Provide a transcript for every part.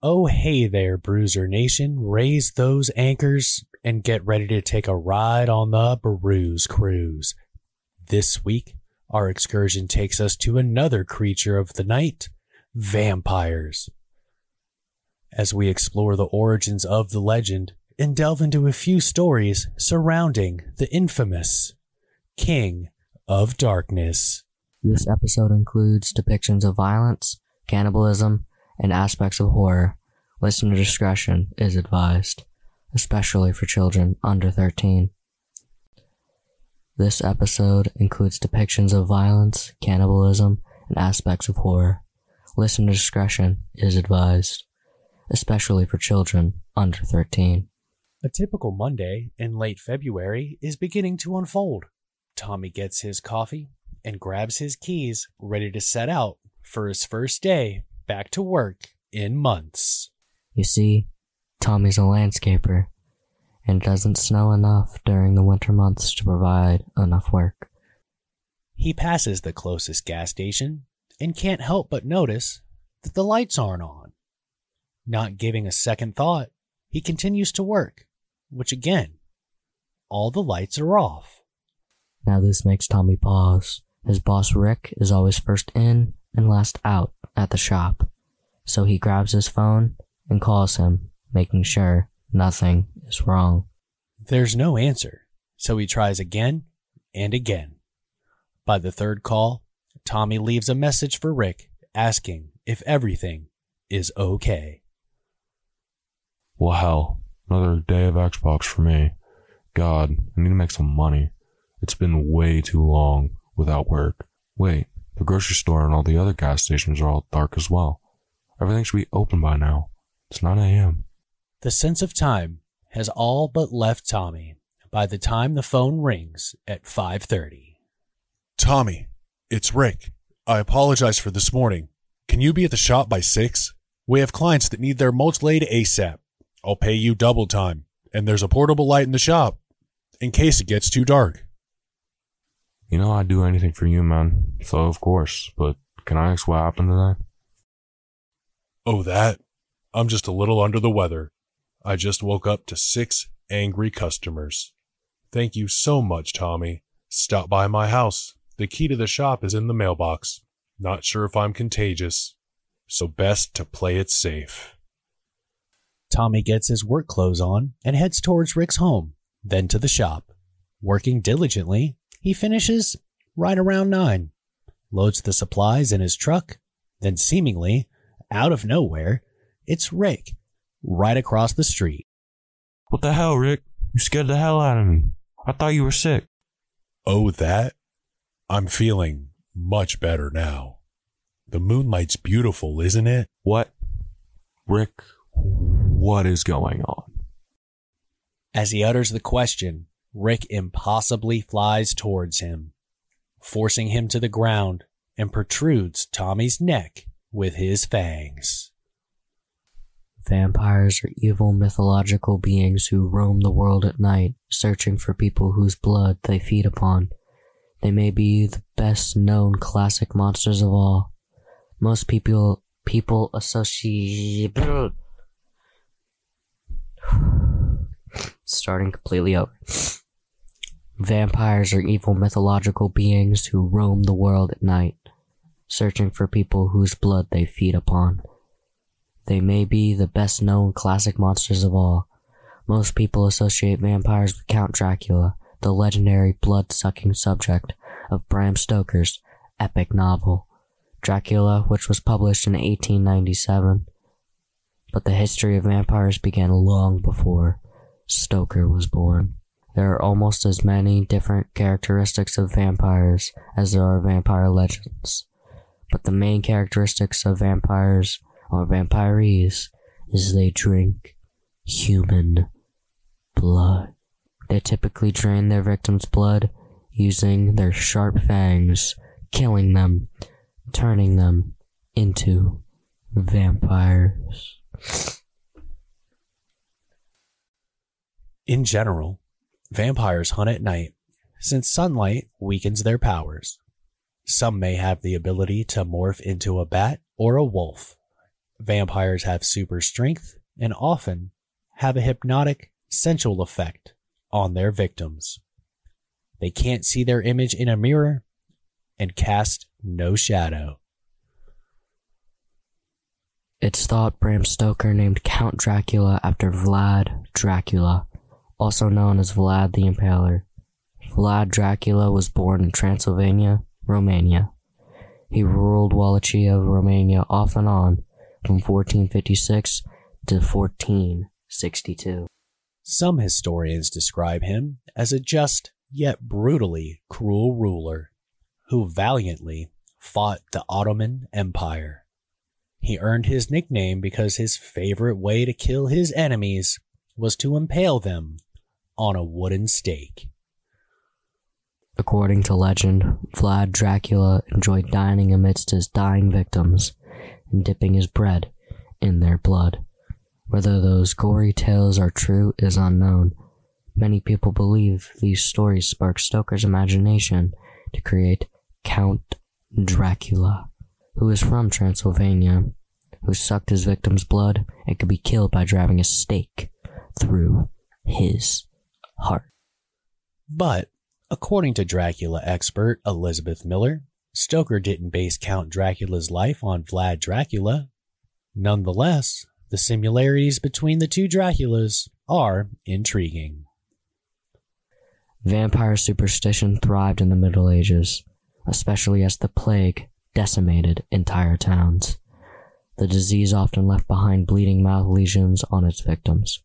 Oh, hey there, Bruiser Nation. Raise those anchors and get ready to take a ride on the Bruise Cruise. This week, our excursion takes us to another creature of the night vampires. As we explore the origins of the legend and delve into a few stories surrounding the infamous King of Darkness. This episode includes depictions of violence, cannibalism, and aspects of horror. Listener discretion is advised, especially for children under 13. This episode includes depictions of violence, cannibalism, and aspects of horror. Listener discretion is advised, especially for children under 13. A typical Monday in late February is beginning to unfold. Tommy gets his coffee and grabs his keys, ready to set out for his first day back to work in months. You see, Tommy's a landscaper, and doesn't snow enough during the winter months to provide enough work. He passes the closest gas station and can't help but notice that the lights aren't on. Not giving a second thought, he continues to work, which again, all the lights are off. Now this makes Tommy pause. His boss Rick is always first in and last out at the shop, so he grabs his phone and calls him, making sure nothing is wrong. There's no answer, so he tries again and again. By the third call, Tommy leaves a message for Rick asking if everything is okay. Well, hell, another day of Xbox for me. God, I need to make some money. It's been way too long without work. Wait, the grocery store and all the other gas stations are all dark as well. Everything should be open by now. It's 9 a.m. The sense of time has all but left Tommy by the time the phone rings at 5:30. Tommy, it's Rick. I apologize for this morning. Can you be at the shop by 6? We have clients that need their mulch laid ASAP. I'll pay you double time, and there's a portable light in the shop in case it gets too dark. You know I'd do anything for you, man. So of course, but can I ask what happened today? Oh, that? I'm just a little under the weather. I just woke up to six angry customers. Thank you so much, Tommy. Stop by my house. The key to the shop is in the mailbox. Not sure if I'm contagious, so best to play it safe. Tommy gets his work clothes on and heads towards Rick's home, then to the shop. Working diligently, he finishes right around nine, loads the supplies in his truck, then seemingly, out of nowhere, it's Rick, right across the street. What the hell, Rick? You scared the hell out of me. I thought you were sick. Oh, that? I'm feeling much better now. The moonlight's beautiful, isn't it? What? Rick, what is going on? As he utters the question, Rick impossibly flies towards him, forcing him to the ground and protrudes Tommy's neck with his fangs. Vampires are evil mythological beings who roam the world at night, searching for people whose blood they feed upon. They may be the best known classic monsters of all. Most people people associate starting completely over. Vampires are evil mythological beings who roam the world at night, searching for people whose blood they feed upon. They may be the best known classic monsters of all. Most people associate vampires with Count Dracula, the legendary blood sucking subject of Bram Stoker's epic novel, Dracula, which was published in 1897. But the history of vampires began long before Stoker was born. There are almost as many different characteristics of vampires as there are vampire legends. But the main characteristics of vampires or vampirees is they drink human blood. They typically drain their victim's blood using their sharp fangs, killing them, turning them into vampires. In general, vampires hunt at night since sunlight weakens their powers. Some may have the ability to morph into a bat or a wolf, Vampires have super strength and often have a hypnotic, sensual effect on their victims. They can't see their image in a mirror and cast no shadow. It's thought Bram Stoker named Count Dracula after Vlad Dracula, also known as Vlad the Impaler. Vlad Dracula was born in Transylvania, Romania. He ruled Wallachia, of Romania off and on from 1456 to 1462. Some historians describe him as a just yet brutally cruel ruler who valiantly fought the Ottoman Empire. He earned his nickname because his favorite way to kill his enemies was to impale them on a wooden stake. According to legend, Vlad Dracula enjoyed dining amidst his dying victims and dipping his bread in their blood. Whether those gory tales are true is unknown. Many people believe these stories sparked Stoker's imagination to create Count Dracula, who is from Transylvania, who sucked his victim's blood and could be killed by driving a stake through his heart. But, according to Dracula expert Elizabeth Miller, Stoker didn't base Count Dracula's life on Vlad Dracula. Nonetheless, the similarities between the two Draculas are intriguing. Vampire superstition thrived in the Middle Ages, especially as the plague decimated entire towns. The disease often left behind bleeding mouth lesions on its victims,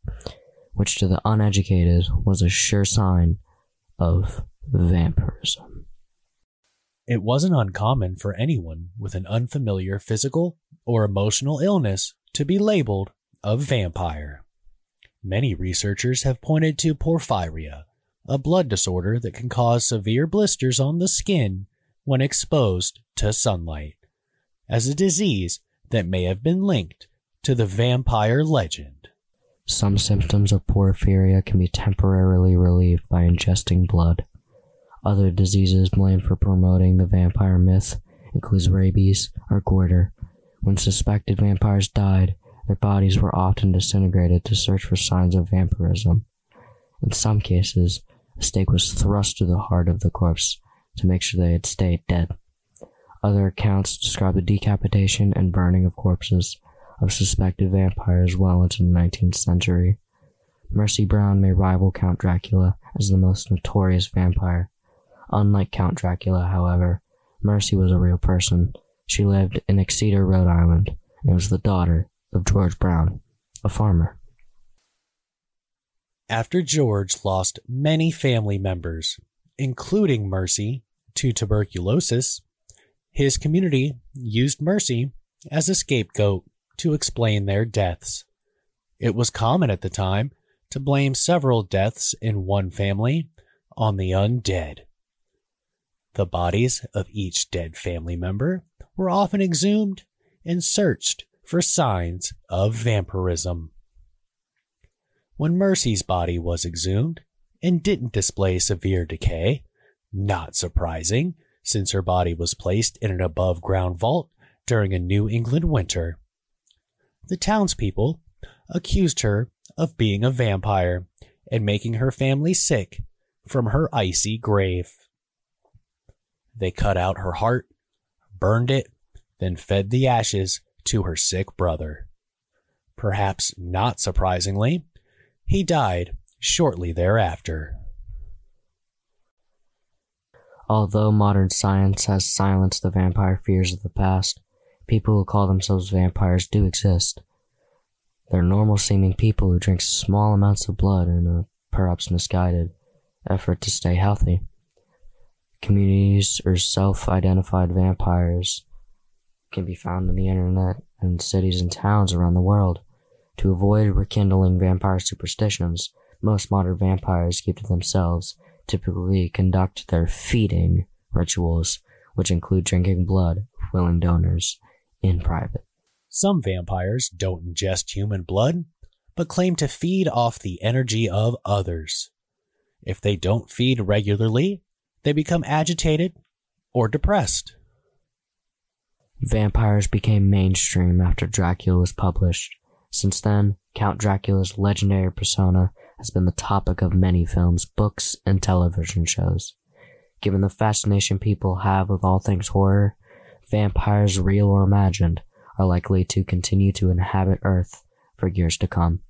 which to the uneducated was a sure sign of vampirism. It wasn't uncommon for anyone with an unfamiliar physical or emotional illness to be labeled a vampire. Many researchers have pointed to porphyria, a blood disorder that can cause severe blisters on the skin when exposed to sunlight, as a disease that may have been linked to the vampire legend. Some symptoms of porphyria can be temporarily relieved by ingesting blood. Other diseases blamed for promoting the vampire myth includes rabies or goiter. When suspected vampires died, their bodies were often disintegrated to search for signs of vampirism. In some cases, a stake was thrust through the heart of the corpse to make sure they had stayed dead. Other accounts describe the decapitation and burning of corpses of suspected vampires well into the 19th century. Mercy Brown may rival Count Dracula as the most notorious vampire. Unlike Count Dracula, however, Mercy was a real person. She lived in Exeter, Rhode Island, and was the daughter of George Brown, a farmer. After George lost many family members, including Mercy, to tuberculosis, his community used Mercy as a scapegoat to explain their deaths. It was common at the time to blame several deaths in one family on the undead. The bodies of each dead family member were often exhumed and searched for signs of vampirism. When Mercy's body was exhumed and didn't display severe decay, not surprising since her body was placed in an above ground vault during a New England winter, the townspeople accused her of being a vampire and making her family sick from her icy grave. They cut out her heart, burned it, then fed the ashes to her sick brother. Perhaps not surprisingly, he died shortly thereafter. Although modern science has silenced the vampire fears of the past, people who call themselves vampires do exist. They're normal seeming people who drink small amounts of blood in a perhaps misguided effort to stay healthy. Communities or self identified vampires can be found on the internet in cities and towns around the world. To avoid rekindling vampire superstitions, most modern vampires keep to themselves, typically conduct their feeding rituals, which include drinking blood of willing donors in private. Some vampires don't ingest human blood, but claim to feed off the energy of others. If they don't feed regularly, they become agitated or depressed. Vampires became mainstream after Dracula was published. Since then, Count Dracula's legendary persona has been the topic of many films, books, and television shows. Given the fascination people have with all things horror, vampires, real or imagined, are likely to continue to inhabit Earth for years to come.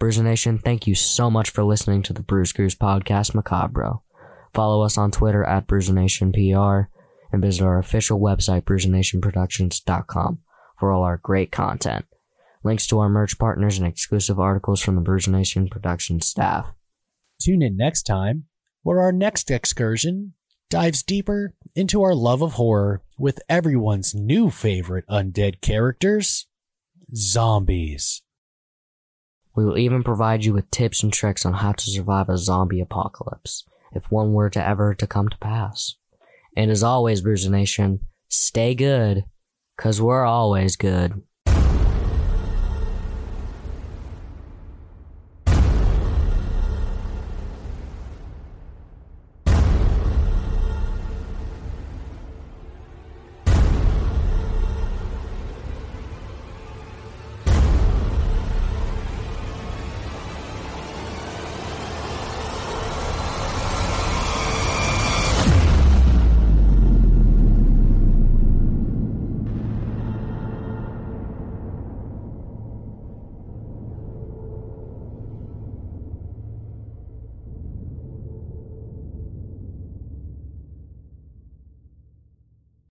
Bruiser Nation, thank you so much for listening to the Bruise Cruise podcast, Macabro. Follow us on Twitter at Bruiser Nation PR and visit our official website, bruisernationproductions.com, for all our great content. Links to our merch partners and exclusive articles from the Bruiser Nation production staff. Tune in next time, for our next excursion dives deeper into our love of horror with everyone's new favorite undead characters zombies. We will even provide you with tips and tricks on how to survive a zombie apocalypse, if one were to ever to come to pass. And as always, Bruiser Nation, stay good, cause we're always good.